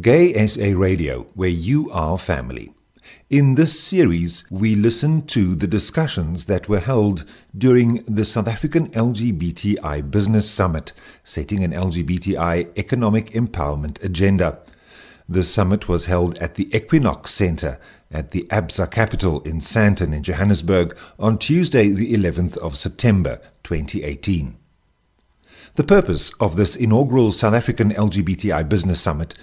Gay SA Radio, where you are family. In this series, we listen to the discussions that were held during the South African LGBTI Business Summit, setting an LGBTI economic empowerment agenda. The summit was held at the Equinox Centre at the ABSA capital in Sandton in Johannesburg on Tuesday, the 11th of September 2018. The purpose of this inaugural South African LGBTI Business Summit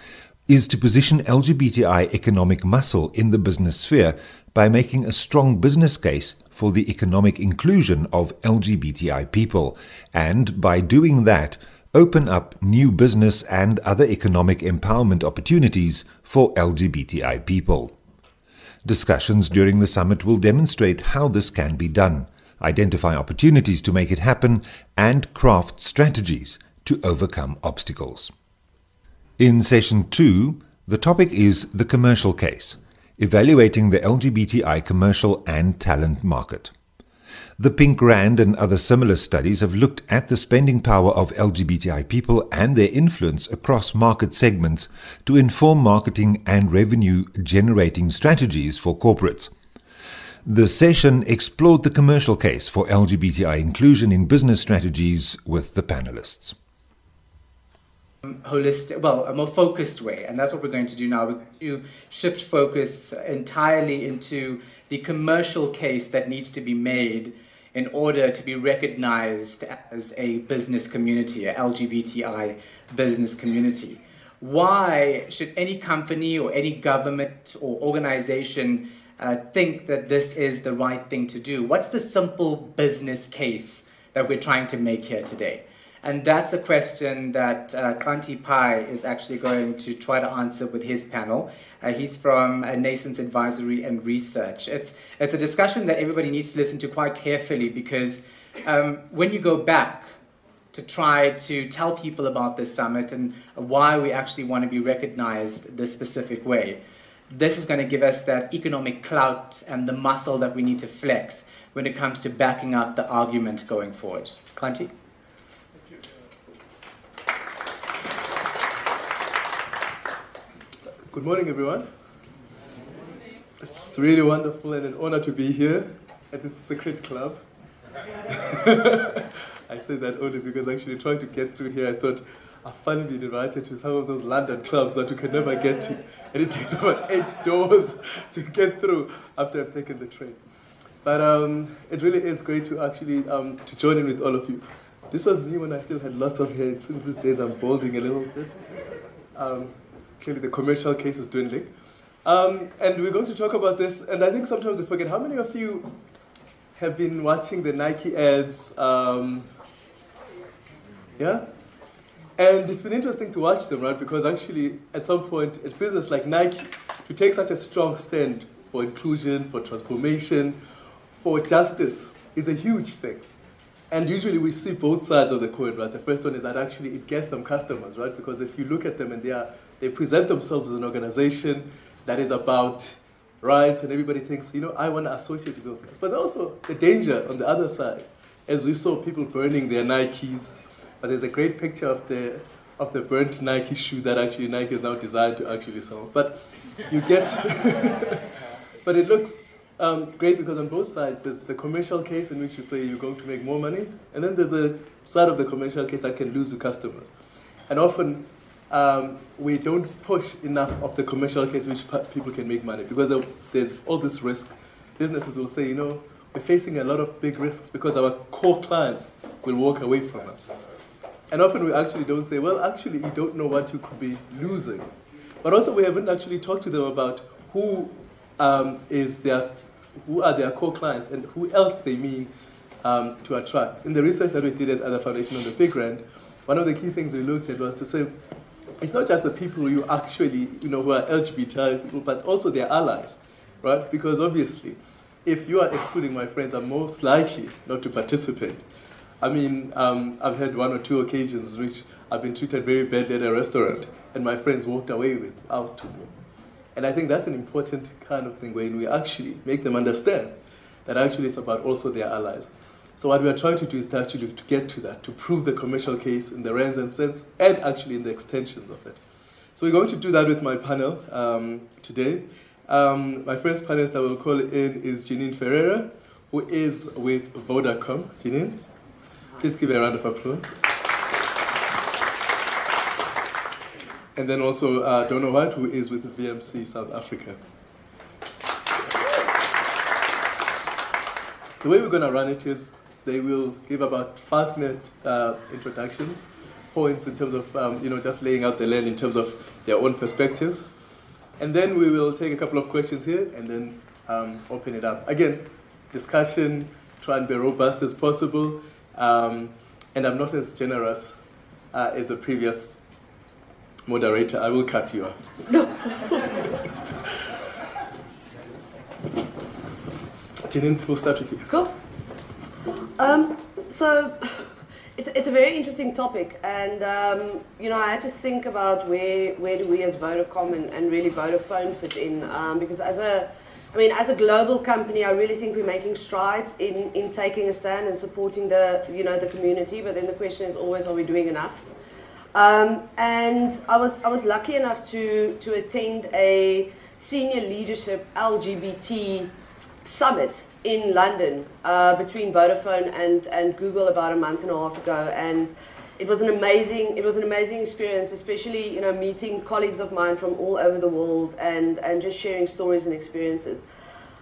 is to position LGBTI economic muscle in the business sphere by making a strong business case for the economic inclusion of LGBTI people, and by doing that, open up new business and other economic empowerment opportunities for LGBTI people. Discussions during the summit will demonstrate how this can be done, identify opportunities to make it happen, and craft strategies to overcome obstacles. In session two, the topic is the commercial case, evaluating the LGBTI commercial and talent market. The Pink Rand and other similar studies have looked at the spending power of LGBTI people and their influence across market segments to inform marketing and revenue generating strategies for corporates. The session explored the commercial case for LGBTI inclusion in business strategies with the panelists holistic, well, a more focused way. And that's what we're going to do now. We're going to shift focus entirely into the commercial case that needs to be made in order to be recognized as a business community, a LGBTI business community. Why should any company or any government or organization uh, think that this is the right thing to do? What's the simple business case that we're trying to make here today? And that's a question that uh, Kanti Pai is actually going to try to answer with his panel. Uh, he's from uh, Nascent Advisory and Research. It's, it's a discussion that everybody needs to listen to quite carefully because um, when you go back to try to tell people about this summit and why we actually want to be recognized this specific way, this is going to give us that economic clout and the muscle that we need to flex when it comes to backing up the argument going forward. Kanti? Good morning, everyone. It's really wonderful and an honor to be here at this secret club. I say that only because actually trying to get through here, I thought I've finally been invited to some of those London clubs that you can never get to. And it takes about eight doors to get through after I've taken the train. But um, it really is great to actually um, to join in with all of you. This was me when I still had lots of hair. Since these days I'm balding a little bit. Um, clearly the commercial case is dwindling. Um, and we're going to talk about this, and I think sometimes we forget how many of you have been watching the Nike ads? Um, yeah? And it's been interesting to watch them, right? Because actually, at some point, a business like Nike, to take such a strong stand for inclusion, for transformation, for justice, is a huge thing. And usually we see both sides of the coin, right? The first one is that actually it gets them customers, right? Because if you look at them and they are they present themselves as an organization that is about rights, and everybody thinks, you know, I want to associate with those guys. But also the danger on the other side, as we saw people burning their Nikes, but there's a great picture of the of the burnt Nike shoe that actually Nike is now designed to actually sell. But you get, but it looks um, great because on both sides there's the commercial case in which you say you're going to make more money, and then there's the side of the commercial case that can lose the customers. And often um, we don't push enough of the commercial case which people can make money because there's all this risk. Businesses will say, you know, we're facing a lot of big risks because our core clients will walk away from us. And often we actually don't say, well, actually, you don't know what you could be losing. But also, we haven't actually talked to them about who um, is their, who are their core clients and who else they mean um, to attract. In the research that we did at the Foundation on the Pink Rand, one of the key things we looked at was to say, it's not just the people you actually, you know, who are LGBT people, but also their allies, right? Because obviously, if you are excluding my friends, I'm most likely not to participate. I mean, um, I've had one or two occasions which I've been treated very badly at a restaurant, and my friends walked away without me. And I think that's an important kind of thing when we actually make them understand that actually it's about also their allies. So what we are trying to do is to actually to get to that, to prove the commercial case in the rands and cents, and actually in the extensions of it. So we're going to do that with my panel um, today. Um, my first panelist I will call in is Janine Ferreira, who is with Vodacom. Janine, please give a round of applause. And then also uh, White, who is with VML South Africa. The way we're going to run it is they will give about five minute uh, introductions, points in terms of um, you know just laying out the land in terms of their own perspectives, and then we will take a couple of questions here and then um, open it up. Again, discussion, try and be robust as possible, um, and I'm not as generous uh, as the previous Moderator, I will cut you off. No. Janine, we'll start with you. Cool. Um, so, it's, it's a very interesting topic, and um, you know I had to think about where where do we as Vodacom and, and really Vodafone fit in, um, because as a I mean, as a global company, I really think we're making strides in, in taking a stand and supporting the you know the community. But then the question is always, are we doing enough? Um, and I was, I was lucky enough to, to attend a senior leadership LGBT summit in London uh, between Vodafone and, and Google about a month and a half ago. And it was an amazing, it was an amazing experience, especially you know, meeting colleagues of mine from all over the world and, and just sharing stories and experiences.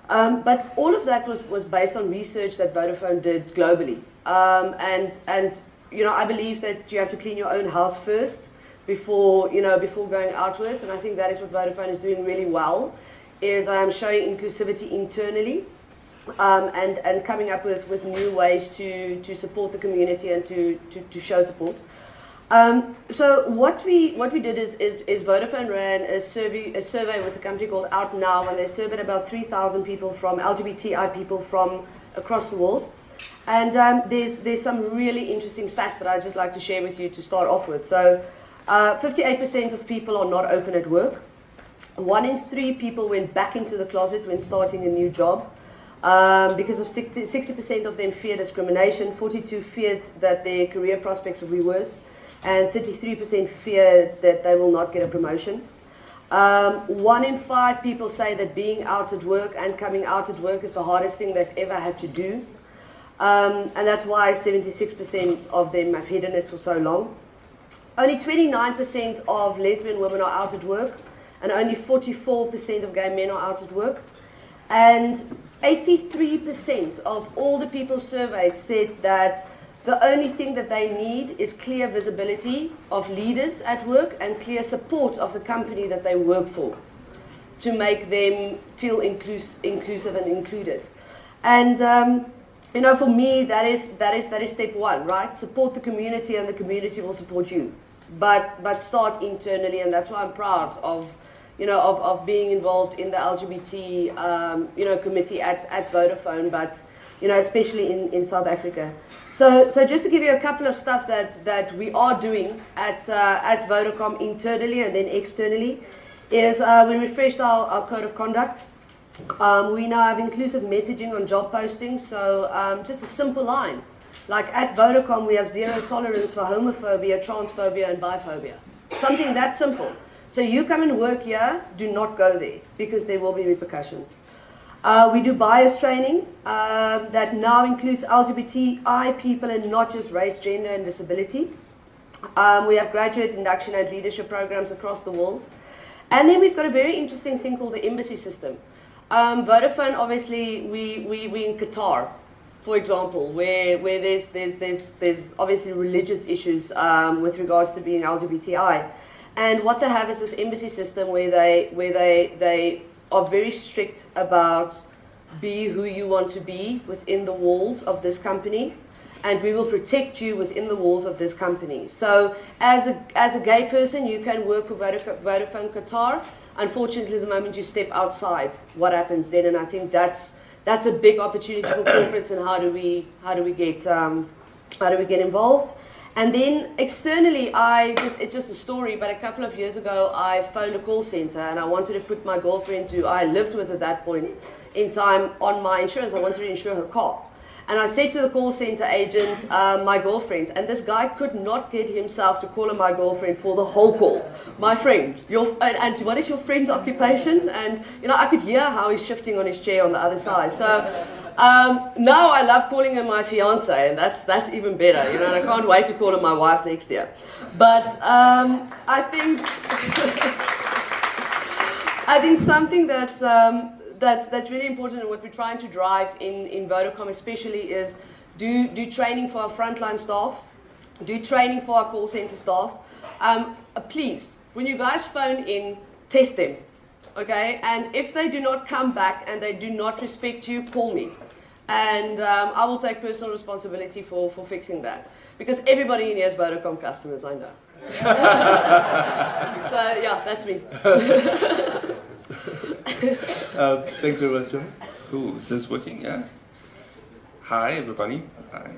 Um, but all of that was, was based on research that Vodafone did globally. Um, and, and you know, I believe that you have to clean your own house first before, you know, before going outwards. And I think that is what Vodafone is doing really well, is I am showing inclusivity internally um, and, and coming up with, with new ways to, to support the community and to, to, to show support. Um, so what we what we did is, is, is Vodafone ran a survey a survey with a company called Out Now, and they surveyed about 3,000 people from LGBTI people from across the world. And um, there's, there's some really interesting stats that I'd just like to share with you to start off with. So, uh, 58% of people are not open at work. One in three people went back into the closet when starting a new job. Um, because of 60, 60% of them fear discrimination, 42 feared that their career prospects would be worse, and 33% fear that they will not get a promotion. Um, one in five people say that being out at work and coming out at work is the hardest thing they've ever had to do. Um, and that's why 76% of them have hidden it for so long. Only 29% of lesbian women are out at work, and only 44% of gay men are out at work. And 83% of all the people surveyed said that the only thing that they need is clear visibility of leaders at work and clear support of the company that they work for to make them feel inclus- inclusive and included. And um, you know, for me, that is that is that is step one, right? Support the community, and the community will support you. But but start internally, and that's why I'm proud of, you know, of, of being involved in the LGBT, um, you know, committee at, at Vodafone, but you know, especially in, in South Africa. So so just to give you a couple of stuff that that we are doing at uh, at Vodacom internally and then externally, is uh, we refreshed our, our code of conduct. Um, we now have inclusive messaging on job postings, so um, just a simple line. Like at Vodacom, we have zero tolerance for homophobia, transphobia, and biphobia. Something that simple. So you come and work here, do not go there because there will be repercussions. Uh, we do bias training uh, that now includes LGBTI people and not just race, gender, and disability. Um, we have graduate induction and leadership programs across the world. And then we've got a very interesting thing called the embassy system. Um, Vodafone, obviously, we, we, we in Qatar, for example, where, where there's, there's, there's, there's obviously religious issues um, with regards to being LGBTI. And what they have is this embassy system where they, where they, they are very strict about be who you want to be within the walls of this company and we will protect you within the walls of this company. So, as a, as a gay person, you can work for Vodafone Qatar, unfortunately, the moment you step outside, what happens then? And I think that's that's a big opportunity for corporates. And how do we how do we get um, how do we get involved? And then externally, I just, it's just a story. But a couple of years ago, I phoned a call center, and I wanted to put my girlfriend, who I lived with at that point in time, on my insurance. I wanted to insure her car. And I said to the call center agent, uh, my girlfriend, and this guy could not get himself to call her my girlfriend for the whole call. My friend, your, and, and what is your friend's occupation? And, you know, I could hear how he's shifting on his chair on the other side. So um, now I love calling her my fiance, and that's, that's even better, you know, and I can't wait to call her my wife next year. But um, I think. I think something that's um, that's that's really important and what we're trying to drive in in Vodacom especially is do do training for our frontline staff, do training for our call center staff. Um, please, when you guys phone in, test them, okay? And if they do not come back and they do not respect you, call me, and um, I will take personal responsibility for for fixing that because everybody in here is Vodacom customers, I know. so yeah, that's me. uh, thanks very much, John. Cool. Is this working? Yeah. Hi, everybody. Hi.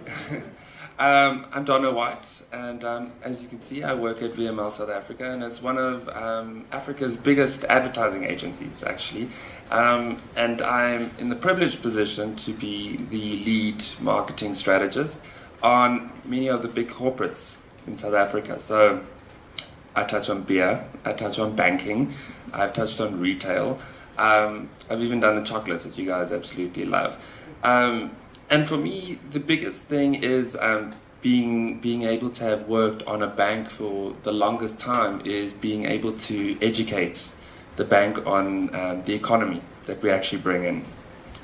um, I'm Donna White, and um, as you can see, I work at VML South Africa, and it's one of um, Africa's biggest advertising agencies, actually. Um, and I'm in the privileged position to be the lead marketing strategist on many of the big corporates in South Africa. So I touch on beer, I touch on banking, I've touched on retail. Um, I've even done the chocolates that you guys absolutely love. Um, and for me, the biggest thing is um, being being able to have worked on a bank for the longest time is being able to educate the bank on um, the economy that we actually bring in.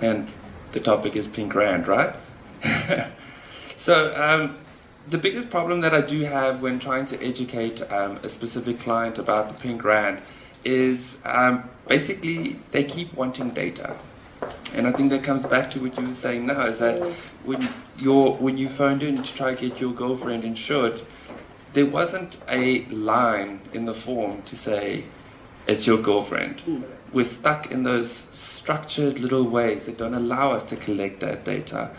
And the topic is pink rand, right? so um, the biggest problem that I do have when trying to educate um, a specific client about the pink rand is um, basically they keep wanting data. And I think that comes back to what you were saying now is that when, you when you phoned in to try to get your girlfriend insured, there wasn't a line in the form to say it's your girlfriend. Mm. We're stuck in those structured little ways that don't allow us to collect that data.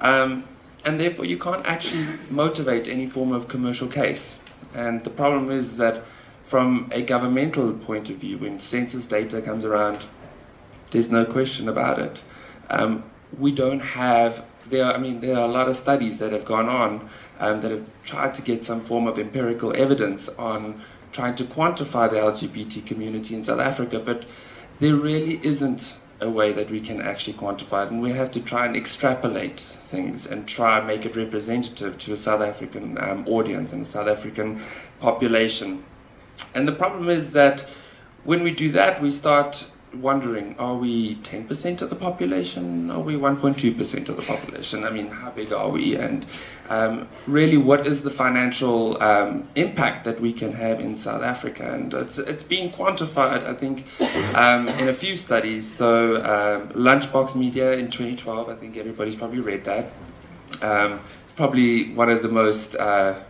Um, and therefore, you can't actually motivate any form of commercial case. And the problem is that from a governmental point of view, when census data comes around, there's no question about it. Um, we don't have there. Are, I mean, there are a lot of studies that have gone on um, that have tried to get some form of empirical evidence on trying to quantify the LGBT community in South Africa, but there really isn't a way that we can actually quantify it, and we have to try and extrapolate things and try and make it representative to a South African um, audience and a South African population. And the problem is that when we do that, we start wondering are we 10% of the population? Are we 1.2% of the population? I mean, how big are we? And um, really, what is the financial um, impact that we can have in South Africa? And it's, it's being quantified, I think, um, in a few studies. So, um, Lunchbox Media in 2012, I think everybody's probably read that. Um, it's probably one of the most uh,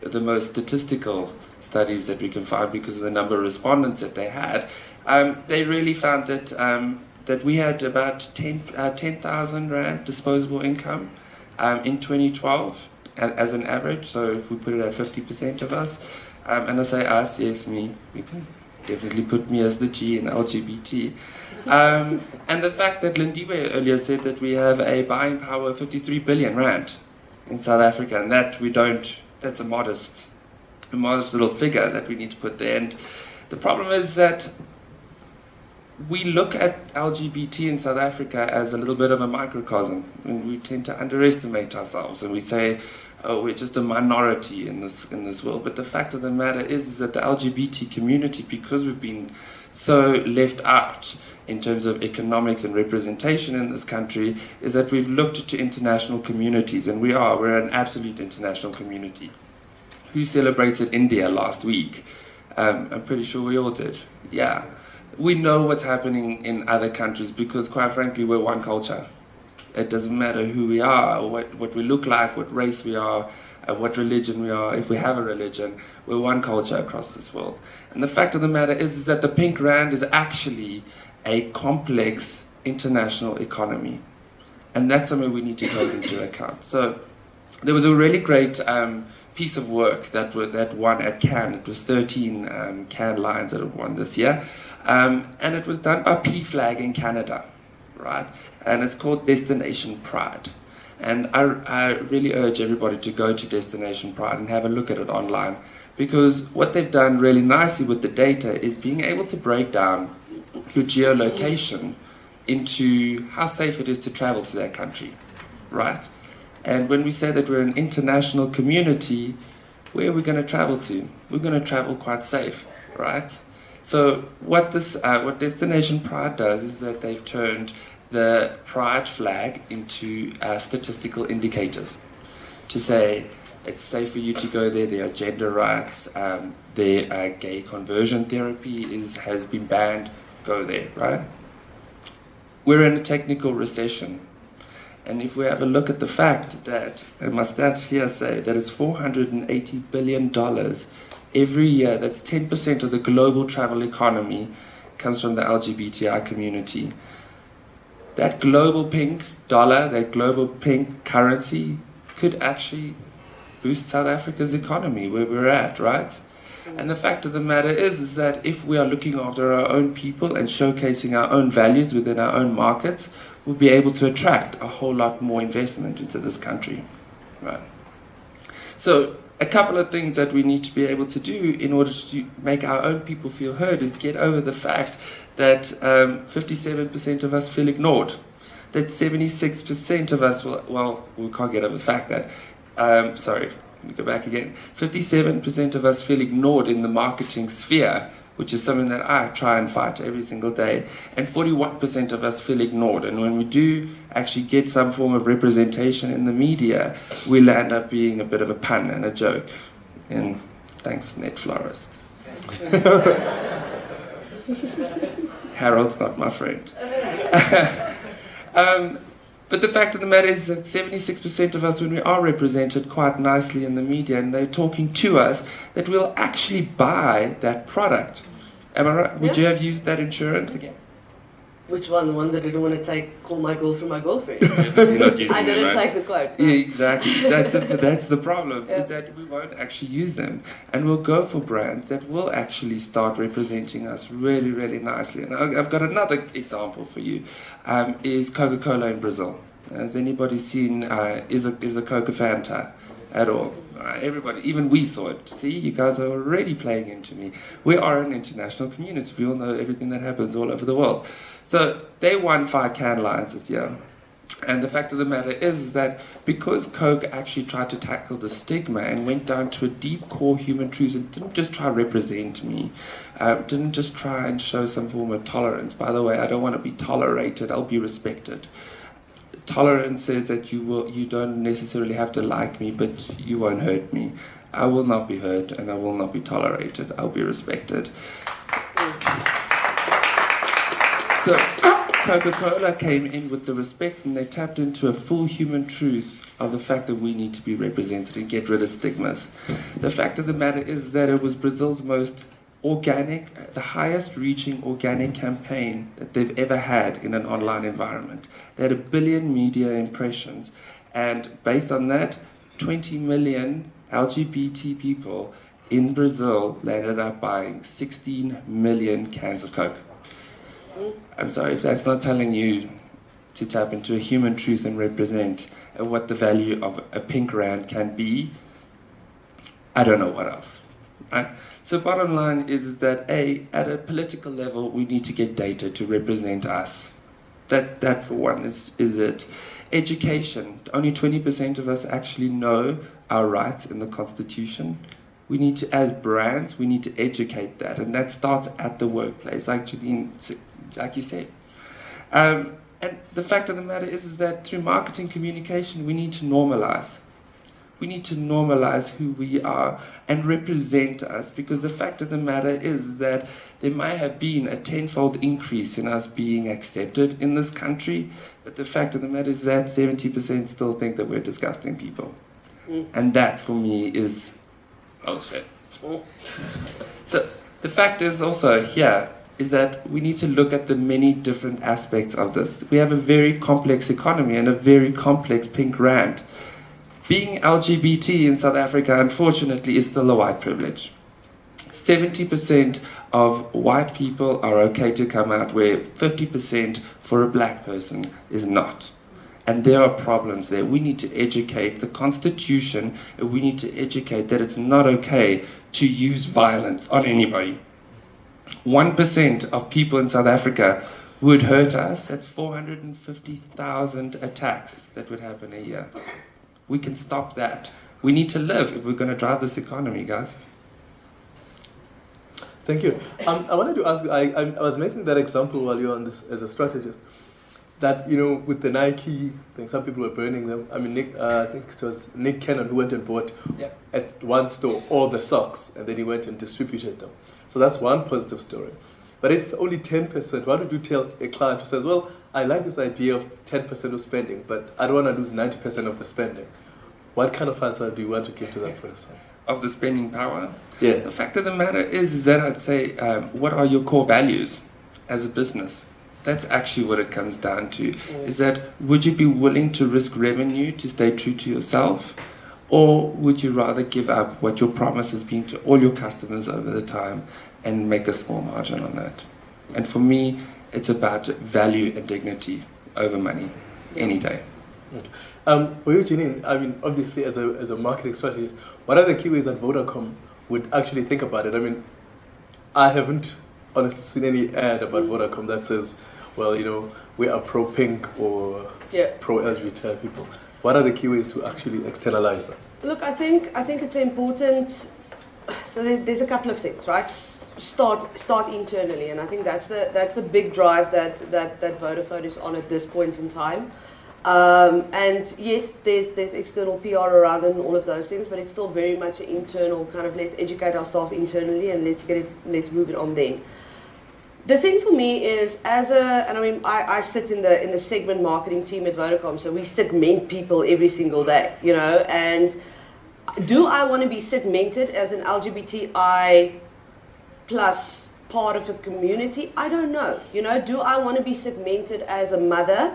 the most statistical studies that we can find because of the number of respondents that they had, um, they really found that um, that we had about 10 uh, 10,000 rand disposable income um, in 2012 as an average. So if we put it at 50% of us, um, and I say us, yes, me, we can definitely put me as the G in LGBT. Um, and the fact that Lindiwe earlier said that we have a buying power of 53 billion rand in South Africa, and that we don't, that's a modest a modest little figure that we need to put there. And the problem is that we look at LGBT in South Africa as a little bit of a microcosm, and we tend to underestimate ourselves, and we say, "Oh, we're just a minority in this in this world." But the fact of the matter is, is that the LGBT community, because we've been so left out in terms of economics and representation in this country, is that we've looked to international communities, and we are we're an absolute international community who celebrated India last week? Um, I'm pretty sure we all did. Yeah. We know what's happening in other countries because, quite frankly, we're one culture. It doesn't matter who we are, what, what we look like, what race we are, uh, what religion we are, if we have a religion, we're one culture across this world. And the fact of the matter is, is that the pink rand is actually a complex international economy. And that's something we need to take into account. So there was a really great um, piece of work that that won at Cannes. It was 13 um, Cannes Lions that have won this year, um, and it was done by PFLAG in Canada, right? And it's called Destination Pride. And I, I really urge everybody to go to Destination Pride and have a look at it online because what they've done really nicely with the data is being able to break down your geolocation into how safe it is to travel to that country, right? And when we say that we're an international community, where are we going to travel to? We're going to travel quite safe, right? So what this, uh, what Destination Pride does is that they've turned the pride flag into uh, statistical indicators to say it's safe for you to go there. There are gender rights. Um, their uh, gay conversion therapy is has been banned. Go there, right? We're in a technical recession. And if we have a look at the fact that, and my stats here say that it's $480 billion every year, that's 10% of the global travel economy, comes from the LGBTI community. That global pink dollar, that global pink currency, could actually boost South Africa's economy where we're at, right? And the fact of the matter is, is that if we are looking after our own people and showcasing our own values within our own markets, we'll be able to attract a whole lot more investment into this country, right? So a couple of things that we need to be able to do in order to make our own people feel heard is get over the fact that um, 57% of us feel ignored. That 76% of us, will, well, we can't get over the fact that, um, sorry, let me go back again. 57% of us feel ignored in the marketing sphere, which is something that I try and fight every single day. And 41% of us feel ignored. And when we do actually get some form of representation in the media, we'll end up being a bit of a pun and a joke. And thanks, NetFlorist. Harold's not my friend. um, but the fact of the matter is that 76% of us, when we are represented quite nicely in the media and they're talking to us, that we'll actually buy that product. Am I right? Would Yeah. you have used that insurance again? Which one? The ones that didn't want to take call my girlfriend my girlfriend. You're not using I didn't right? take the quote. no. Yeah, exactly. That's the, that's the problem. Yeah. Is that we won't actually use them, and we'll go for brands that will actually start representing us really, really nicely. And I- I've got another example for you. Um, is Coca Cola in Brazil? Has anybody seen? Uh, is a is a Coca Fanta at all? Everybody, even we saw it. See, you guys are already playing into me. We are an international community. We all know everything that happens all over the world. So they won five Cannes Lions this year. And the fact of the matter is, is that because Coke actually tried to tackle the stigma and went down to a deep core human truth and didn't just try to represent me, uh, didn't just try and show some form of tolerance. By the way, I don't want to be tolerated, I'll be respected. Tolerance says that you will you don't necessarily have to like me, but you won't hurt me. I will not be hurt and I will not be tolerated. I'll be respected. So Coca Cola came in with the respect and they tapped into a full human truth of the fact that we need to be represented and get rid of stigmas. The fact of the matter is that it was Brazil's most organic, the highest reaching organic campaign that they've ever had in an online environment. They had a billion media impressions, and based on that, 20 million LGBT people in Brazil landed up buying 16 million cans of Coke. I'm sorry if that's not telling you to tap into a human truth and represent uh, what the value of a pink rand can be. I don't know what else. Right? So bottom line is, is that a at a political level we need to get data to represent us. That that for one is is it. Education. Only twenty percent of us actually know our rights in the constitution. We need to, as brands, we need to educate that, and that starts at the workplace, like Janine, like you said. Um, and the fact of the matter is, is that through marketing communication, we need to normalize. We need to normalize who we are and represent us because the fact of the matter is that there may have been a tenfold increase in us being accepted in this country, but the fact of the matter is that 70% still think that we're disgusting people. Mm. And that for me is bullshit. Mm. So the fact is also here is that we need to look at the many different aspects of this. We have a very complex economy and a very complex pink rand. Being LGBT in South Africa, unfortunately, is still a white privilege. 70% of white people are okay to come out, where 50% for a black person is not. And there are problems there. We need to educate the Constitution, we need to educate that it's not okay to use violence on anybody. 1% of people in South Africa would hurt us. That's 450,000 attacks that would happen a year. We can stop that. We need to live if we're going to drive this economy, guys. Thank you. Um, I wanted to ask. I, I, was making that example while you're on this as a strategist. That you know, with the Nike thing, some people were burning them. I mean, Nick, uh, I think it was Nick Cannon who went and bought Yeah. at one store all the socks, and then he went and distributed them. So that's one positive story. But if only ten percent, what would you tell a client who says, "Well, I like this idea of ten percent of spending, but I don't want to lose ninety percent of the spending"? What kind of answer do you want to give to that person? Of the spending power. Yeah. The fact of the matter is, is that I'd say, um, what are your core values as a business? That's actually what it comes down to. Is that would you be willing to risk revenue to stay true to yourself? Or would you rather give up what your promise has been to all your customers over the time and make a small margin on that? And for me, it's about value and dignity over money any day. Um, for you, Janine, I mean, obviously, as a, as a marketing strategist, what are the key ways that Vodacom would actually think about it? I mean, I haven't honestly seen any ad about Vodacom that says, well, you know, we are pro pink or Yeah. pro LGBT people. What are the key ways to actually externalize that? Look, I think I think it's important. So there's, there's a couple of things, right? Start start internally, and I think that's the that's the big drive that that that Vodafone is on at this point in time. Um, and yes, there's there's external PR around and all of those things, but it's still very much an internal kind of let's educate our staff internally and let's get it let's move it on then. The thing for me is, as a, and I mean, I, I sit in the in the segment marketing team at Vodacom, so we segment people every single day, you know. And do I want to be segmented as an LGBTI plus part of a community? I don't know. You know, do I want to be segmented as a mother?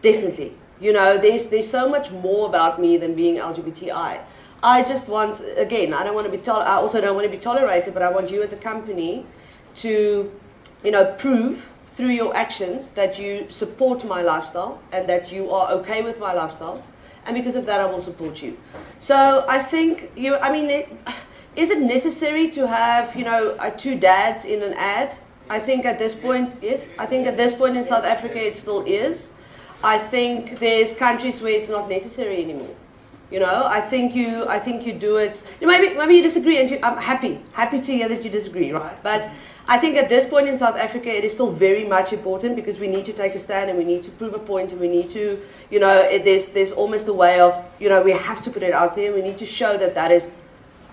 Definitely. You know, there's there's so much more about me than being LGBTI. I just want, again, I don't want to be. Tol- I also don't want to be tolerated, but I want you as a company to, you know, prove through your actions that you support my lifestyle and that you are okay with my lifestyle, and because of that, I will support you. So I think you. I mean, it, is it necessary to have you know uh, two dads in an ad? I think at this point, yes. I think at this point in South Africa, it still is. I think there's countries where it's not necessary anymore. You know, I think you, I think you do it. Maybe, maybe you disagree, and you, I'm happy, happy to hear that you disagree, right? But I think at this point in South Africa, it is still very much important because we need to take a stand and we need to prove a point, and we need to, you know, it, there's, there's almost a way of, you know, we have to put it out there. We need to show that that is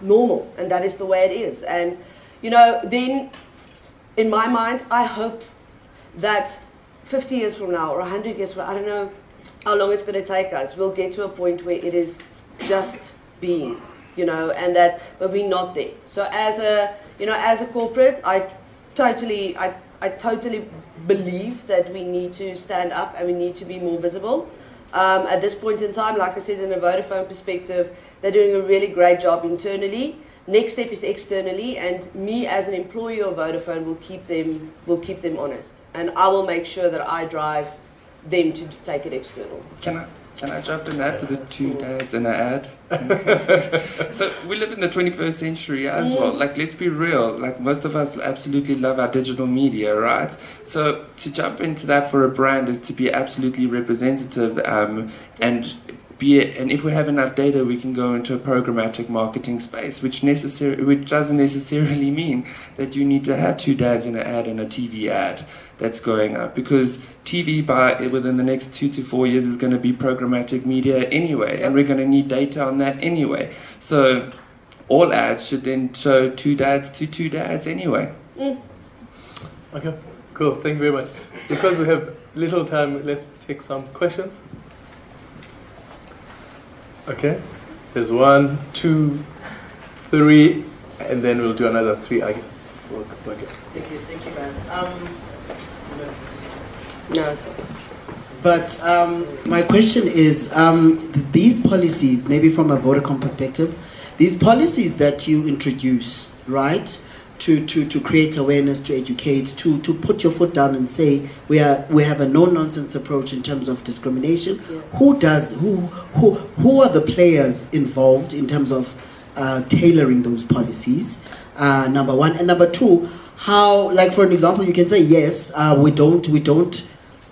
normal and that is the way it is. And, you know, then in my mind, I hope that 50 years from now or 100 years from I don't know how long it's going to take us, we'll get to a point where it is just being, you know, and that, but we're not there. So as a, you know, as a corporate, I totally, I, I totally believe that we need to stand up and we need to be more visible. Um, at this point in time, like I said, in a Vodafone perspective, they're doing a really great job internally. Next step is externally, and me as an employee of Vodafone will keep them will keep them honest, and I will make sure that I drive them to take it external. Can I can I jump in that for the two dads and an ad? so we live in the 21st century as well. Like let's be real. Like most of us absolutely love our digital media, right? So to jump into that for a brand is to be absolutely representative um, and be it, and if we have enough data, we can go into a programmatic marketing space, which necessary, which doesn't necessarily mean that you need to have two dads in an ad and a TV ad that's going up, because TV by within the next two to four years is going to be programmatic media anyway, and we're going to need data on that anyway. So all ads should then show two dads to two dads anyway. Okay, cool. Thank you very much. Because we have little time, let's take some questions. Okay, there's one, two, three, and then we'll do another three. I work, work it. Thank you, thank you guys. Um, I don't know if this is- No, but um, my question is, um, these policies, maybe from a Vodacom perspective, these policies that you introduce, right? to, to, to create awareness, to educate, to, to put your foot down and say we are we have a no nonsense approach in terms of discrimination. Yeah. Who does who who who are the players involved in terms of uh, tailoring those policies? Uh, number one and number two, how like for an example, you can say yes, uh, we don't we don't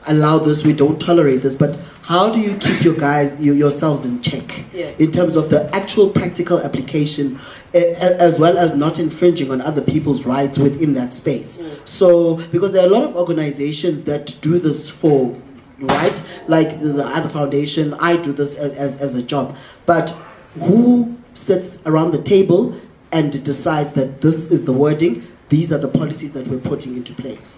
allow this, we don't tolerate this, but how do you keep your guys you, yourselves in check? Yeah. in terms of the actual practical application a- a- as well as not infringing on other people's rights within that space. So because there are a lot of organizations that do this for right like the, the other foundation i do this as, as, as a job. But who sits around the table and decides that this is the wording these are the policies that we're putting into place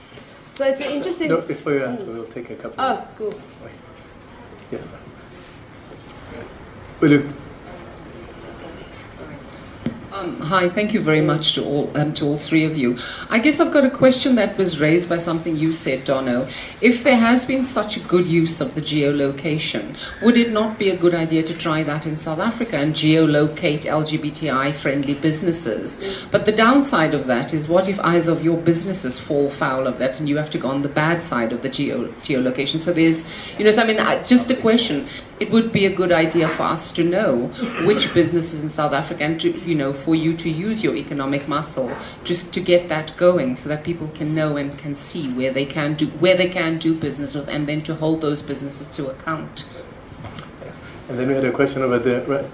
So it's an interesting. No, before you answer, we'll take a couple. Oh, cool. Yes. Will you? Um, hi, thank you very much to all um, to all three of you. I guess I've got a question that was raised by something you said, Dono. If there has been such a good use of the geolocation, would it not be a good idea to try that in South Africa and geolocate LGBTI-friendly businesses? But the downside of that is, what if either of your businesses fall foul of that, and you have to go on the bad side of the geo geolocation? So there's, you know, so I mean, just a question. It would be a good idea for us to know which businesses in South Africa, and to, you know, for you to use your economic muscle just to get that going, so that people can know and can see where they can do where they can do business with, and then to hold those businesses to account. Yes. And then we had a question over there, right?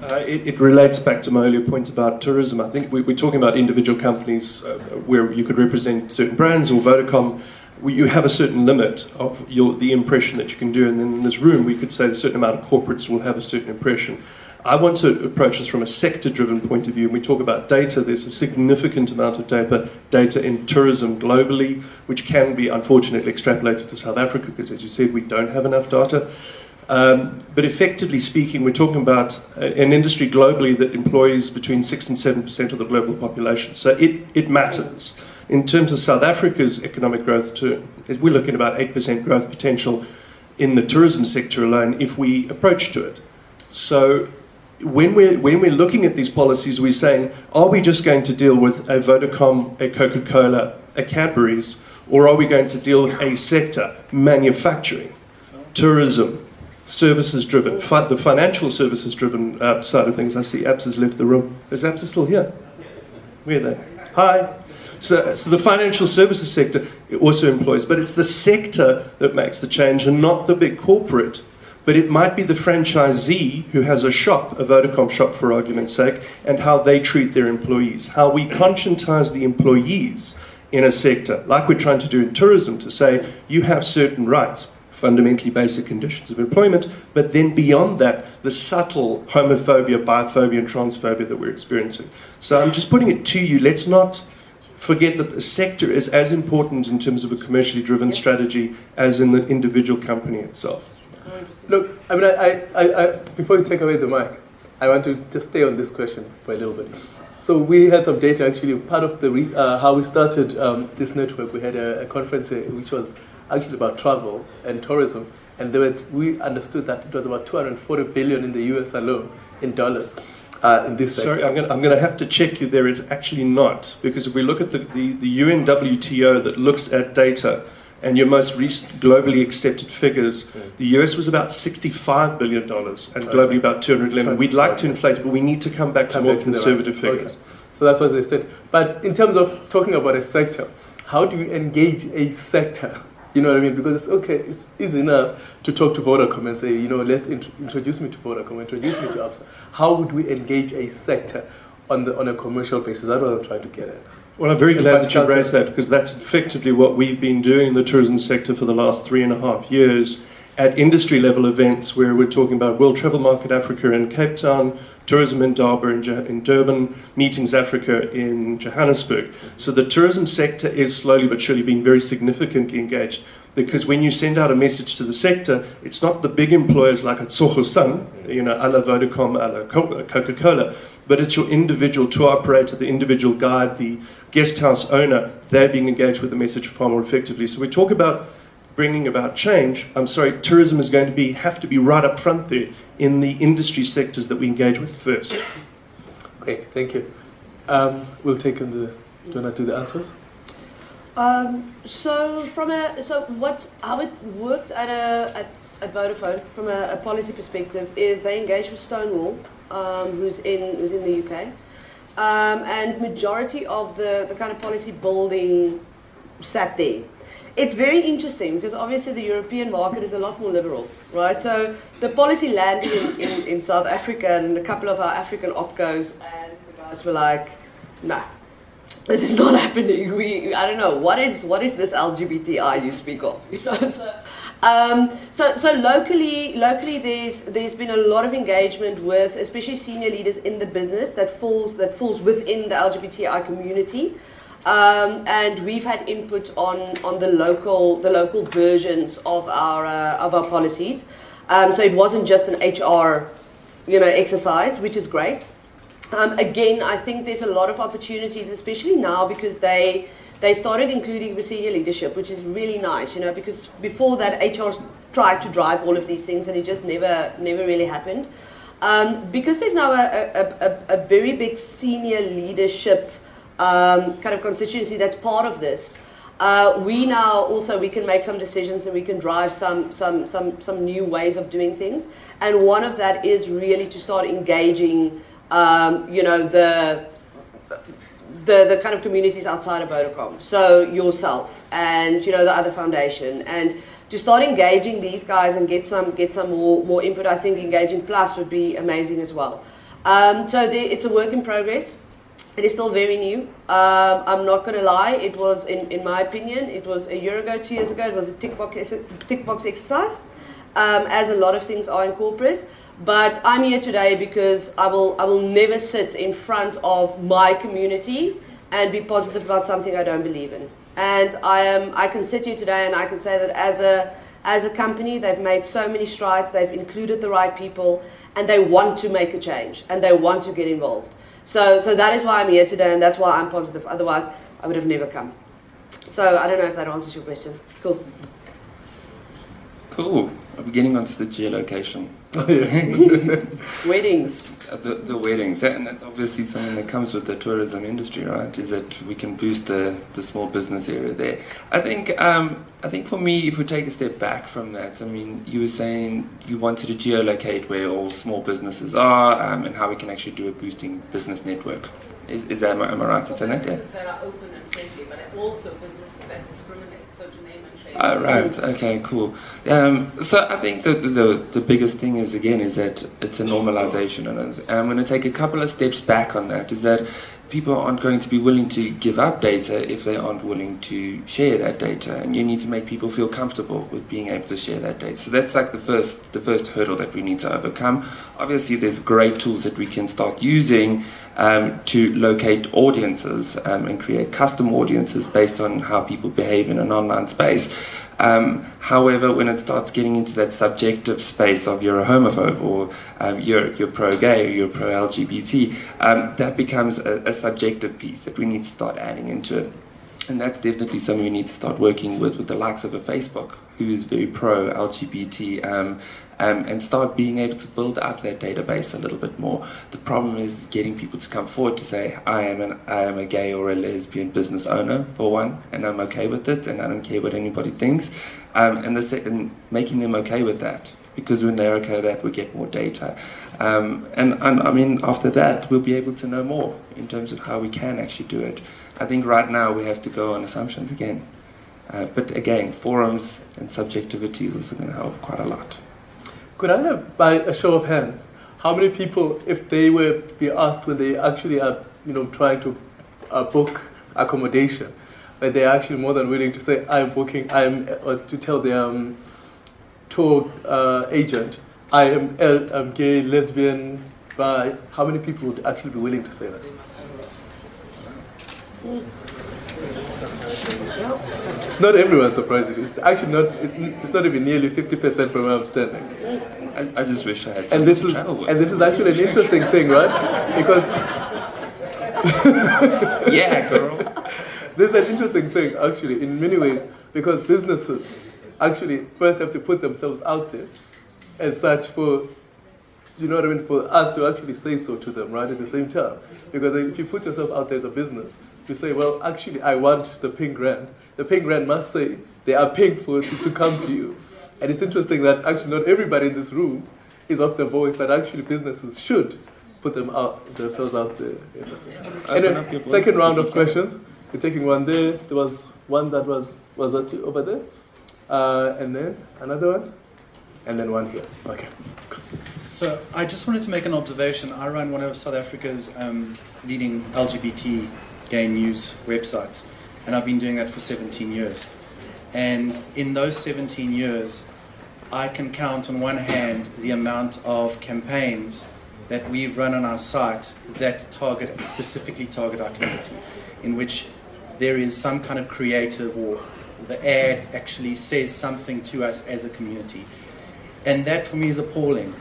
Uh, it, it relates back to my earlier point about tourism. I think we, we're talking about individual companies uh, where you could represent certain brands or Vodacom. You have a certain limit of your, the impression that you can do, and then in this room we could say a certain amount of corporates will have a certain impression. I want to approach this from a sector-driven point of view. When we talk about data, there's a significant amount of data, data in tourism globally, which can be unfortunately extrapolated to South Africa because, as you said, we don't have enough data. Um, but effectively speaking, we're talking about uh, an industry globally that employs between 6 and 7% of the global population. So it, it matters. In terms of South Africa's economic growth, too, we're looking at about 8% growth potential in the tourism sector alone if we approach to it. So when we're, when we're looking at these policies, we're saying, are we just going to deal with a Vodacom, a Coca Cola, a Cadbury's, or are we going to deal with a sector, manufacturing, tourism, services driven, fi- the financial services driven uh, side of things? I see Abs has left the room. Is Abs still here? Where are they? Hi. So, so the financial services sector also employs, but it's the sector that makes the change and not the big corporate. But it might be the franchisee who has a shop, a Vodacom shop for argument's sake, and how they treat their employees, how we conscientize the employees in a sector, like we're trying to do in tourism, to say you have certain rights, fundamentally basic conditions of employment, but then beyond that, the subtle homophobia, biphobia, and transphobia that we're experiencing. So I'm just putting it to you. Let's not forget that the sector is as important in terms of a commercially driven strategy as in the individual company itself. Look, I mean, I, I, I, before you take away the mic, I want to just stay on this question for a little bit. So we had some data actually. Part of the re, uh, how we started um, this network, we had a, a conference uh, which was actually about travel and tourism, and there were, we understood that it was about 240 billion in the U.S. alone in dollars uh, in this. Sorry, sector. I'm going, to, I'm going to have to check you there. It's actually not, because if we look at the, the, the UNWTO that looks at data and your most recent globally accepted figures, the US was about $65 billion and globally Okay. about 211. We'd like to inflate, but we need to come back to Come more back conservative right. figures. So that's what they said. But in terms of talking about a sector, how do you engage a sector? You know what I mean? Because it's okay, it's easy enough to talk to Vodacom and say, you know, let's int- introduce me to Vodacom, introduce me to ABSA. How would we engage a sector on the on a commercial basis? That's what I'm trying to get at. Well, I'm very glad that you raised that because that's effectively what we've been doing in the tourism sector for the last three and a half years at industry level events where we're talking about World Travel Market Africa in Cape Town, Tourism in Durban, in, Durban, Meetings Africa in Johannesburg. So the tourism sector is slowly but surely being very significantly engaged because when you send out a message to the sector, it's not the big employers like a Tsogo Sun, you know, a la Vodacom, a la Co- Coca-Cola, but it's your individual tour operator, the individual guide, the guest house owner. They're being engaged with the message far more effectively. So we talk about bringing about change, I'm sorry, tourism is going to be have to be right up front there in the industry sectors that we engage with first. Great, thank you. Um, we'll take in the. Do you want to do the answers? Um, so from a so what how it worked at a at, at Vodafone from a, a policy perspective is they engaged with Stonewall, um, who's in who's in the UK, um, and majority of the the kind of policy building sat there. It's very interesting because obviously the European market is a lot more liberal, right? So the policy landed in, in, in South Africa and a couple of our African opcos, and the guys were like, nah, this is not happening. We, I don't know, what is, what is this LGBTI you speak of? Um, so, so locally, locally there's, there's been a lot of engagement with, especially senior leaders in the business that falls, that falls within the LGBTI community. Um, and we've had input on, on the local the local versions of our uh, of our policies. Um, so it wasn't just an HR, you know, exercise, which is great. Um, again, I think there's a lot of opportunities, especially now because they they started including the senior leadership, which is really nice, you know, because before that HR tried to drive all of these things and it just never never really happened. Um, because there's now a, a, a, a very big senior leadership um, kind of constituency that's part of this. Uh, we now also we can make some decisions and we can drive some some some some new ways of doing things. And one of that is really to start engaging, um, you know, the the the kind of communities outside of Vodacom. So yourself and you know the other foundation and to start engaging these guys and get some get some more more input. I think engaging plus would be amazing as well. Um, so the, it's a work in progress. It is still very new. Um, I'm not going to lie. It was, in, in my opinion, it was a year ago, two years ago. It was a tick box, tick box exercise, um, as a lot of things are in corporate. But I'm here today because I will, I will never sit in front of my community and be positive about something I don't believe in. And I am, I can sit here today and I can say that as a, as a company, they've made so many strides. They've included the right people, and they want to make a change and they want to get involved. So, so that is why I'm here today, and that's why I'm positive. Otherwise, I would have never come. So I don't know if that answers your question. Cool. Cool. Are we getting onto the geolocation? Weddings. The, the weddings, and that's obviously something that comes with the tourism industry, right? Is that we can boost the, the small business area there. I think um, I think for me, if we take a step back from that, I mean, you were saying you wanted to geolocate where all small businesses are um, and how we can actually do a boosting business network. Is, is that am I, am I right in saying that? Yeah. Businesses that are open and friendly, but also businesses that discriminate. Oh, right. Okay. Cool. Um, so I think the, the the biggest thing is again is that it's a normalization, and and I'm going to take a couple of steps back on that. Is that people aren't going to be willing to give up data if they aren't willing to share that data, and you need to make people feel comfortable with being able to share that data. So that's like the first the first hurdle that we need to overcome. Obviously, there's great tools that we can start using um, to locate audiences um, and create custom audiences based on how people behave in an online space. Um, however, when it starts getting into that subjective space of you're a homophobe or um, you're, you're pro-gay or you're pro-LGBT, um, that becomes a, a subjective piece that we need to start adding into it. And that's definitely something we need to start working with with the likes of a Facebook, who is very pro LGBT, um, and start being able to build up that database a little bit more. The problem is getting people to come forward to say, I am an I am a gay or a lesbian business owner for one, and I'm okay with it, and I don't care what anybody thinks. Um, and the second, making them okay with that, because when they're okay with that, we get more data. Um, and, and I mean, after that, we'll be able to know more in terms of how we can actually do it. I think right now we have to go on assumptions again. Uh, but again, forums and subjectivity is also going to help quite a lot. Could I have, by a show of hands, how many people, if they were be asked when they actually are, you know, trying to uh, book accommodation, that they're actually more than willing to say, "I'm booking," I'm, or to tell their um, tour uh, agent, "I am L, I'm gay, lesbian, bi." How many people would actually be willing to say that? It's not everyone, surprisingly. It's actually not. It's, it's not even nearly fifty percent from where I'm standing. I, I just wish I had And this to is with. and this is actually an interesting thing, right? Because yeah, girl. this is an interesting thing, actually, in many ways, because businesses actually first have to put themselves out there as such for, you know what I mean, for us to actually say so to them, right, at the same time. Because if you put yourself out there as a business, to say, well, actually, I want the pink rand, the pink rand must say they are paying for to, to come to you. And it's interesting that actually not everybody in this room is of the voice that actually businesses should put them out themselves out there. And then second round of questions. We're taking one there. There was one that was was that over there, uh, and then another one, and then one here. Okay. So I just wanted to make an observation. I run one of South Africa's um, leading LGBT gay news websites, and I've been doing that for 17 years. And in those 17 years, I can count on one hand the amount of campaigns that we've run on our site that target specifically target our community, in which there is some kind of creative or the ad actually says something to us as a community. And that for me is appalling.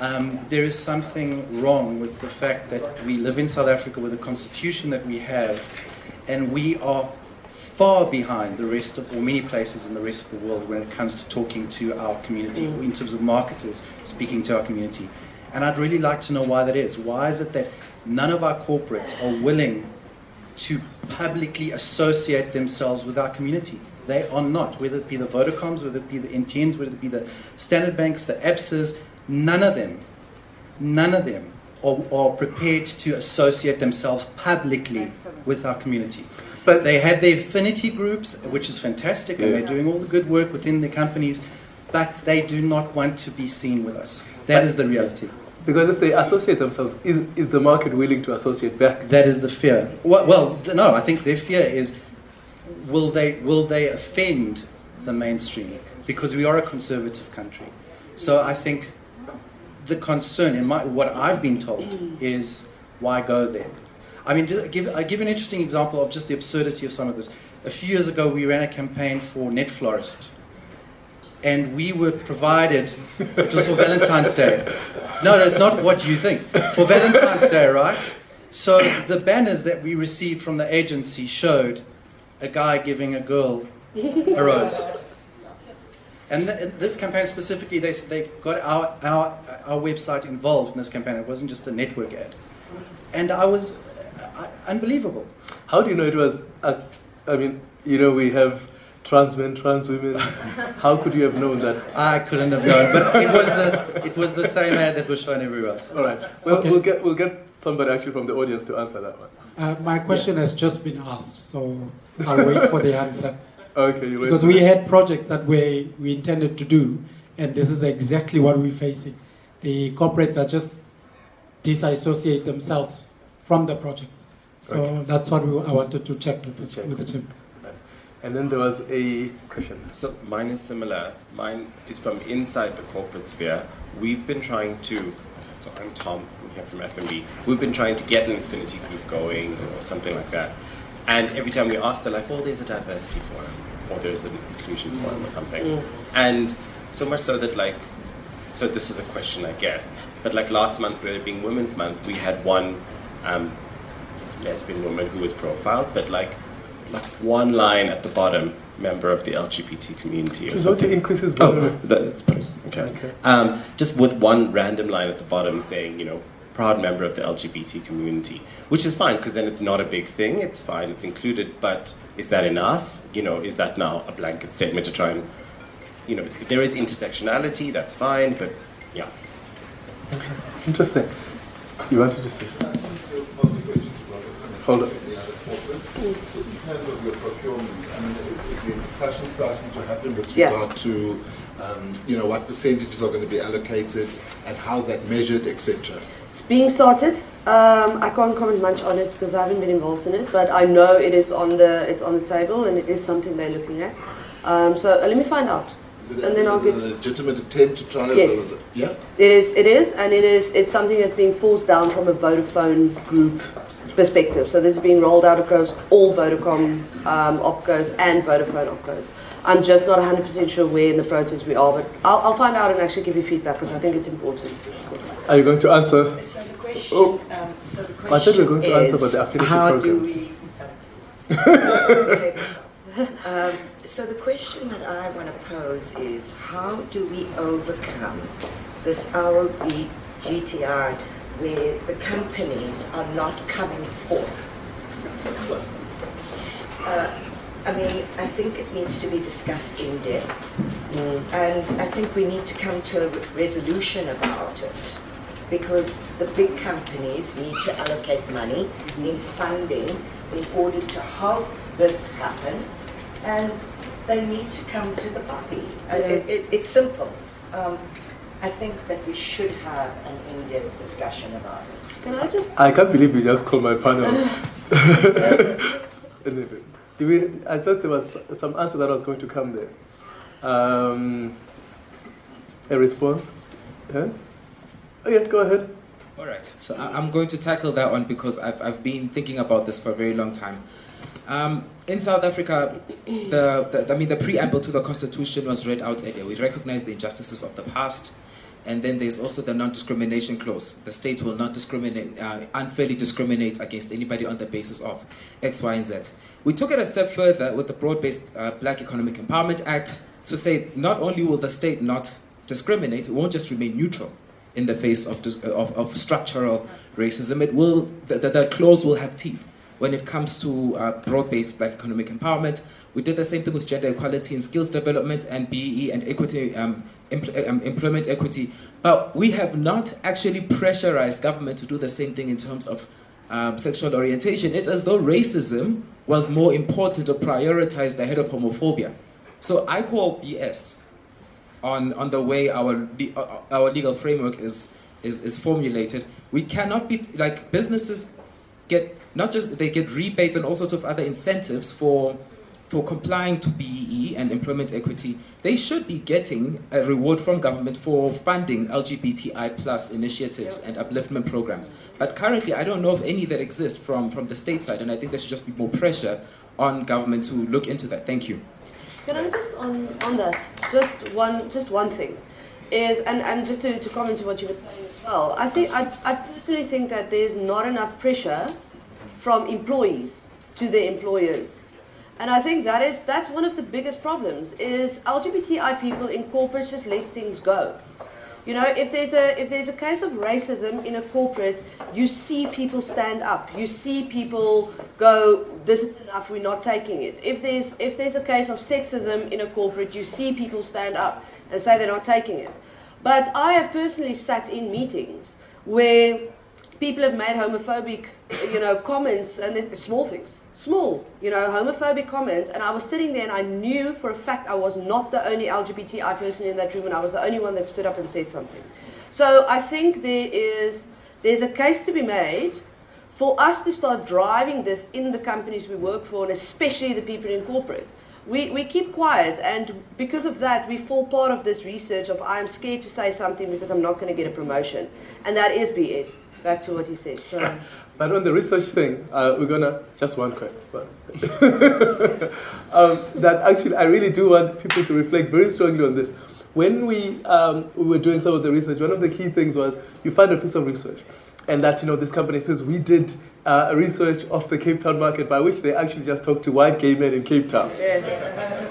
Um, there is something wrong with the fact that we live in South Africa with the constitution that we have, and we are far behind the rest of, or many places in the rest of the world when it comes to talking to our community, Mm. in terms of marketers speaking to our community. And I'd really like to know why that is. Why is it that none of our corporates are willing to publicly associate themselves with our community? They are not, whether it be the Vodacoms, whether it be the MTNs, whether it be the Standard Banks, the ABSAs, none of them, none of them are, are prepared to associate themselves publicly with our community. But- they have their affinity groups, which is fantastic, and they're doing all the good work within the companies, but they do not want to be seen with us. That is the reality. Because if they associate themselves, is, is the market willing to associate back? That is the fear. Well, well, no, I think their fear is will they will they offend the mainstream because we are a conservative country. So I think the concern in my what I've been told mm. is why go there. I mean, give I give an interesting example of just the absurdity of some of this. A few years ago, we ran a campaign for NetFlorist, and we were provided. It was for Valentine's Day. No, no, it's not what you think. For Valentine's Day, right? So the banners that we received from the agency showed a guy giving a girl a rose. And th- this campaign specifically, they, they got our, our, our website involved in this campaign. It wasn't just a network ad. And I was unbelievable. How do you know it was? Uh, I mean, you know, we have trans men, trans women. How could you have known that? I couldn't have known, but it was the it was the same ad that was shown everywhere else. All right. Well, Okay. we'll get we'll get somebody actually from the audience to answer that one. Uh, my question has just been asked, so I'll wait for the answer. Okay, you wait. Because we had projects that we, we intended to do, and this is exactly what we're facing. The corporates are just disassociate themselves from the projects. So Okay. that's what we, I wanted to check with the, Check. with the team. And then there was a question. So mine is similar. Mine is from inside the corporate sphere. We've been trying to. So I'm Tom. I'm here from FNB. We've been trying to get an affinity group going or something like that. And every time we ask, they're like, "Well, there's a diversity forum, or there's an inclusion forum, or something." Mm. And so much so that like, so this is a question, I guess. But like last month, with it being Women's Month, we had one um, lesbian woman who was profiled, but like, like one line at the bottom, member of the LGBT community or something. increase his Oh, that's fine. Okay. Okay. Um, just with one random line at the bottom saying, you know, proud member of the LGBT community, which is fine because then it's not a big thing. It's fine. It's included. But is that enough? You know, is that now a blanket statement to try and, you know, if there is intersectionality, that's fine. But yeah. Interesting. You wanted to say something? Hold on. Just in terms of your procurement, I mean, is the discussion starting to happen with Yeah. regard to, um, you know, what percentages are going to be allocated and how's that measured, etc. It's being started. Um, I can't comment much on it because I haven't been involved in it, but I know it is on the it's on the table and it is something they're looking at. Um, so uh, let me find out, Is it, and then I'll it give. a legitimate attempt to try Yes. or it, yeah? It is, it is, and it is. It's something that's being forced down from a Vodafone group perspective. So this is being rolled out across all Vodacom um, opcos and Vodafone opcos. I'm just not 100% sure where in the process we are, but I'll, I'll find out and actually give you feedback because I think it's important. Are you going to answer? So the question, Oh. um, so the I thought question we were going to answer is, about the affinity how programs. do we? um, so the question that I want to pose is how do we overcome this LBGTI where the companies are not coming forth? Uh, I mean, I think it needs to be discussed in depth, and I think we need to come to a resolution about it because the big companies need to allocate money, need funding in order to help this happen, and they need to come to the party. Uh, it, it, it's simple. Um, I think that we should have an in-depth discussion about it. Can I just I can't believe you just called my panel. Anyway, we, I thought there was some answer that was going to come there. Um, a response? Yeah? Okay, go ahead. All right. So I- I'm going to tackle that one because I've, I've been thinking about this for a very long time. Um, in South Africa, the, the I mean the preamble to the constitution was read out earlier. We recognize the injustices of the past, and then there's also the non-discrimination clause. The state will not discriminate, uh, unfairly discriminate against anybody on the basis of X, Y, and Z. We took it a step further with the broad-based uh, Black Economic Empowerment Act to say not only will the state not discriminate, it won't just remain neutral in the face of, of, of structural racism. It will the, the, the clause will have teeth when it comes to uh, broad-based Black economic empowerment. We did the same thing with gender equality and skills development and BE and equity, um, empl- um, employment equity. But we have not actually pressurized government to do the same thing in terms of um, sexual orientation. It's as though racism was more important or prioritized ahead of homophobia. So I call BS on, on the way our, uh, our legal framework is, is, is formulated. We cannot be, like, businesses get, not just, they get rebates and all sorts of other incentives for, for complying to BEE and employment equity. They should be getting a reward from government for funding LGBTI plus initiatives and upliftment programs. But currently, I don't know of any that exist from, from the state side, and I think there should just be more pressure on government to look into that. Thank you. Can I just on on that just one just one thing is and, and just to, to comment to what you were saying well. I think I, I personally think that there's not enough pressure from employees to their employers. And I think that is that's one of the biggest problems is LGBTI people in corporates just let things go. You know, if there's a if there's a case of racism in a corporate, you see people stand up. You see people go, "This is enough. We're not taking it." If there's if there's a case of sexism in a corporate, you see people stand up and say they're not taking it. But I have personally sat in meetings where people have made homophobic, you know, comments and small things, small, you know, homophobic comments. And I was sitting there and I knew for a fact I was not the only LGBTI person in that room and I was the only one that stood up and said something. So I think there is, there's a case to be made for us to start driving this in the companies we work for and especially the people in corporate. We, we keep quiet and because of that we fall part of this research of I'm scared to say something because I'm not going to get a promotion. And that is BS. Back to what you said. But on the research thing, uh, we're gonna just one quick. Um, that actually, I really do want people to reflect very strongly on this. When we, um, we were doing some of the research, one of the key things was you find a piece of research, and that you know this company says we did uh, a research of the Cape Town market, by which they actually just talked to white gay men in Cape Town.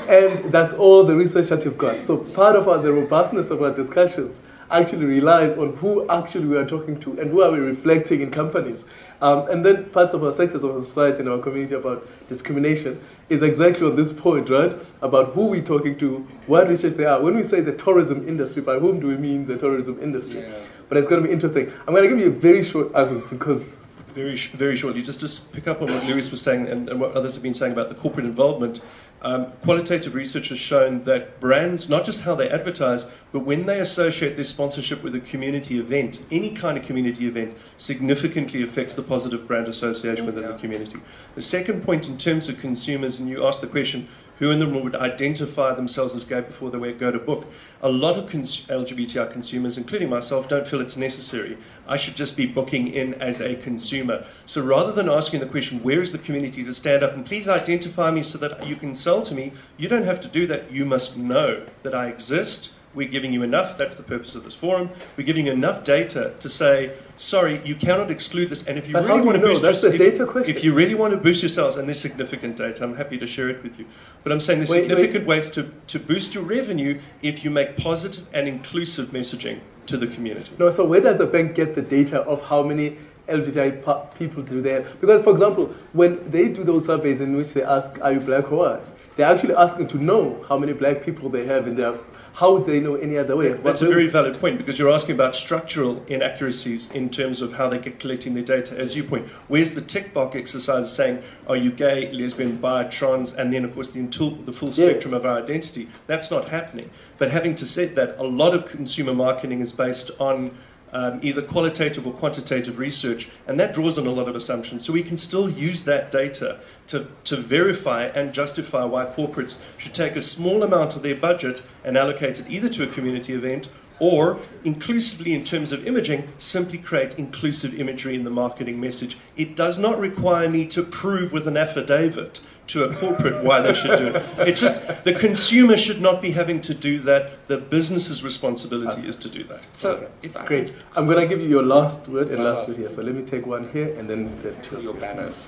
And that's all the research that you've got. So part of our, the robustness of our discussions actually relies on who actually we are talking to and who are we reflecting in companies. Um, and then parts of our sectors of our society and our community about discrimination is exactly on this point, right? About who we're talking to, what research they are. When we say the tourism industry, by whom do we mean the tourism industry? But it's going to be interesting. I'm going to give you a very short answer because Very, sh- very shortly, just to pick up on what Lewis was saying and, and what others have been saying about the corporate involvement. Um, qualitative research has shown that brands, not just how they advertise, but when they associate their sponsorship with a community event, any kind of community event, significantly affects the positive brand association within the community. The second point, in terms of consumers, and you asked the question, who in the room would identify themselves as gay before they go to book. A lot of cons- LGBTI consumers, including myself, don't feel it's necessary. I should just be booking in as a consumer. So rather than asking the question, where is the community to stand up and please identify me so that you can sell to me, you don't have to do that. You must know that I exist. we're giving you enough, that's the purpose of this forum, we're giving you enough data to say, sorry, you cannot exclude this. And if you But really want to boost That's your- the if- data question. If you really want to boost yourselves, and there's significant data, I'm happy to share it with you. But I'm saying there's Wait, wait. significant ways to, to boost your revenue if you make positive and inclusive messaging to the community. No, so where does the bank get the data of how many LGBTI people do there? Because, for example, when they do those surveys in which they ask, "Are you black or what?" they're actually asking to know how many black people they have in their. How would they know any other way? That's a very valid point because you're asking about structural inaccuracies in terms of how they get collecting their data. As you point, where's the tick box exercise saying, are you gay, lesbian, bi, trans, and then of course the, the full Yeah. spectrum of our identity? That's not happening. But having to say that, a lot of consumer marketing is based on um, either qualitative or quantitative research, and that draws on a lot of assumptions. So we can still use that data to, to verify and justify why corporates should take a small amount of their budget and allocate it either to a community event or inclusively in terms of imaging, simply create inclusive imagery in the marketing message. It does not require me to prove with an affidavit to a corporate why they should do it. It's just the consumer should not be having to do that. The business's responsibility uh, is to do that. So, if I Great. could- I'm going to give you your last word and last last. word here. So let me take one here and then the two. Your banners.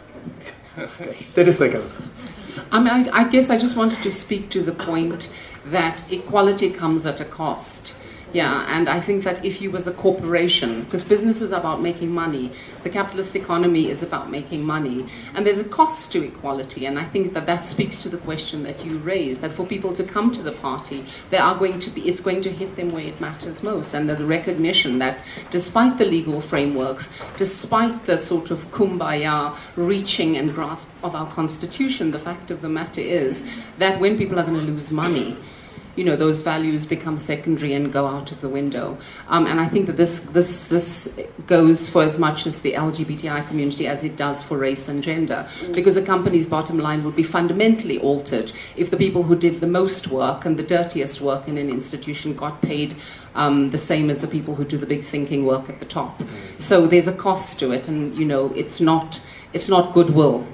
30 seconds. I mean, I, I guess I just wanted to speak to the point that equality comes at a cost. Yeah, and I think that if you as a corporation, because business is about making money, the capitalist economy is about making money, and there's a cost to equality, and I think that that speaks to the question that you raised, that for people to come to the party, they are going to be, it's going to hit them where it matters most, and the recognition that despite the legal frameworks, despite the sort of kumbaya reaching and grasp of our constitution, the fact of the matter is that when people are going to lose money, you know those values become secondary and go out of the window. Um, and I think that this this this goes for as much as the LGBTI community as it does for race and gender, because a company's bottom line would be fundamentally altered if the people who did the most work and the dirtiest work in an institution got paid um, the same as the people who do the big thinking work at the top. So there's a cost to it, and you know it's not it's not goodwill.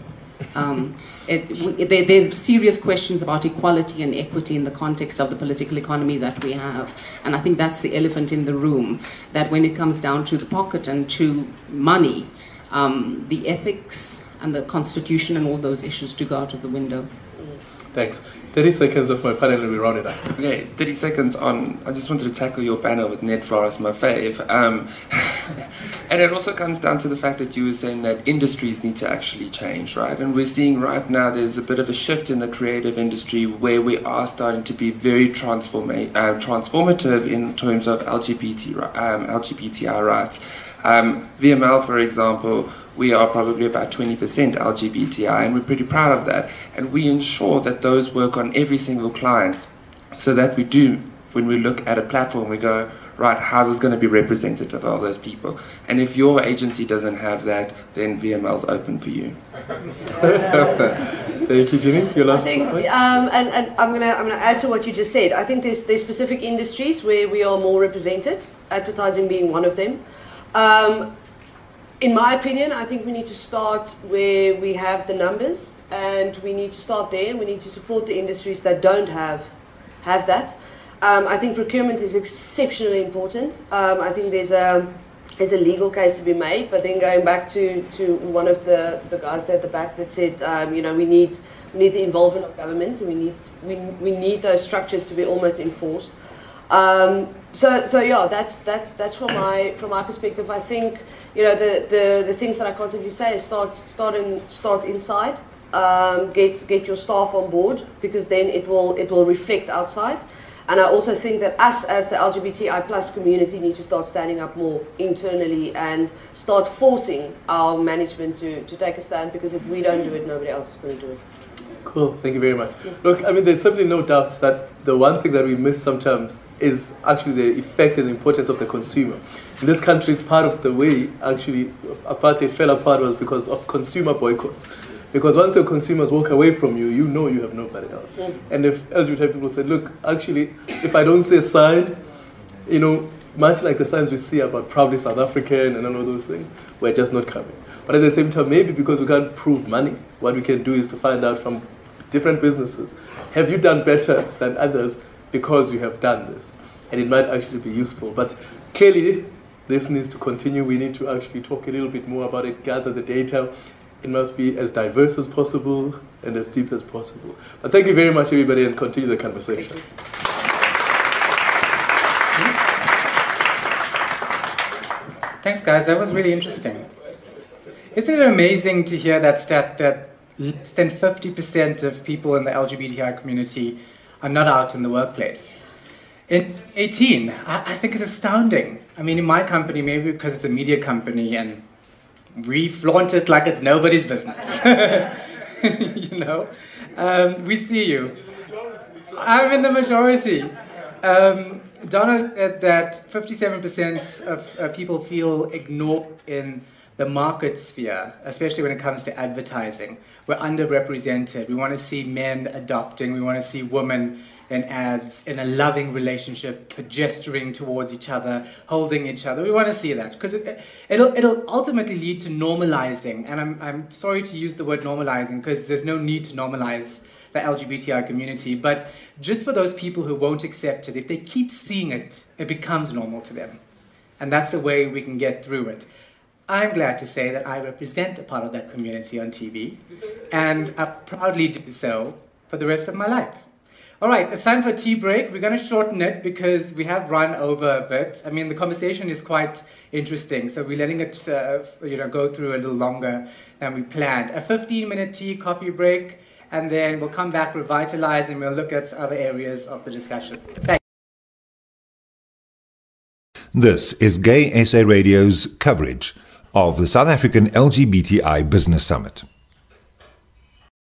Um, it, there, there are serious questions about equality and equity in the context of the political economy that we have. And I think that's the elephant in the room that when it comes down to the pocket and to money, um, the ethics and the constitution and all those issues do go out of the window. Thanks. 30 seconds of my panel and we round it up. Okay, 30 seconds on. I just wanted to tackle your banner with NetFlorist, my fave. Um, and it also comes down to the fact that you were saying that industries need to actually change, right? And we're seeing right now there's a bit of a shift in the creative industry where we are starting to be very transforma- uh, transformative in terms of LGBT, um, LGBTI rights. Um, VML, for example, we are probably about 20% LGBTI, and we're pretty proud of that. And we ensure that those work on every single client so that we do, when we look at a platform, we go, right, how's this going to be representative of all those people? And if your agency doesn't have that, then VML's open for you. Thank you, Jimmy. Your I last think, um, and, and I'm gonna I'm gonna add to what you just said. I think there's there's specific industries where we are more represented. Advertising being one of them. Um, in my opinion, I think we need to start where we have the numbers, and we need to start there. We need to support the industries that don't have have that. Um, I think procurement is exceptionally important. Um, I think there's a there's a legal case to be made, but then going back to, to one of the, the guys there at the back that said, um, you know, we need we need the involvement of government, and we need we, we need those structures to be almost enforced. Um, so so yeah, that's that's that's from my from my perspective. I think you know the, the, the things that I constantly say is start start start inside. Um, get get your staff on board because then it will it will reflect outside. And I also think that us as the LGBTI plus community need to start standing up more internally and start forcing our management to, to take a stand because if we don't do it, nobody else is going to do it. Cool, thank you very much. Look, I mean, there's simply no doubt that the one thing that we miss sometimes is actually the effect and the importance of the consumer. In this country, part of the way actually apartheid fell apart was because of consumer boycotts. Because once your consumers walk away from you, you know you have nobody else. Mm. And if LGBT people said, look, actually, if I don't see a sign, you know, much like the signs we see about proudly South African and all of those things, we're just not coming. But at the same time, maybe because we can't prove money, what we can do is to find out from different businesses, have you done better than others because you have done this? and it might actually be useful. But clearly, this needs to continue. We need to actually talk a little bit more about it, gather the data. It must be as diverse as possible and as deep as possible. But thank you very much, everybody, and continue the conversation. Thanks, guys. That was really interesting. Isn't it amazing to hear that stat that less than 50% of people in the LGBTI community are not out in the workplace? In 18, I, I think it's astounding. I mean, in my company, maybe because it's a media company and we flaunt it like it's nobody's business. you know, um, we see you. I'm in the majority. Um, Donna said that 57% of uh, people feel ignored in the market sphere, especially when it comes to advertising. We're underrepresented. We want to see men adopting, we want to see women in ads in a loving relationship, gesturing towards each other, holding each other. We want to see that because it, will it'll ultimately lead to normalizing. And I'm, I'm sorry to use the word normalizing because there's no need to normalize the LGBTI community. But just for those people who won't accept it, if they keep seeing it, it becomes normal to them. And that's the way we can get through it. I'm glad to say that I represent a part of that community on TV, and I proudly do so for the rest of my life. All right, it's time for a tea break. We're going to shorten it because we have run over a bit. I mean, the conversation is quite interesting, so we're letting it, uh, you know, go through a little longer than we planned. A 15-minute tea coffee break and then we'll come back, revitalize, and we'll look at other areas of the discussion. Thank This is Gay SA Radio's coverage of the South African LGBTI Business Summit.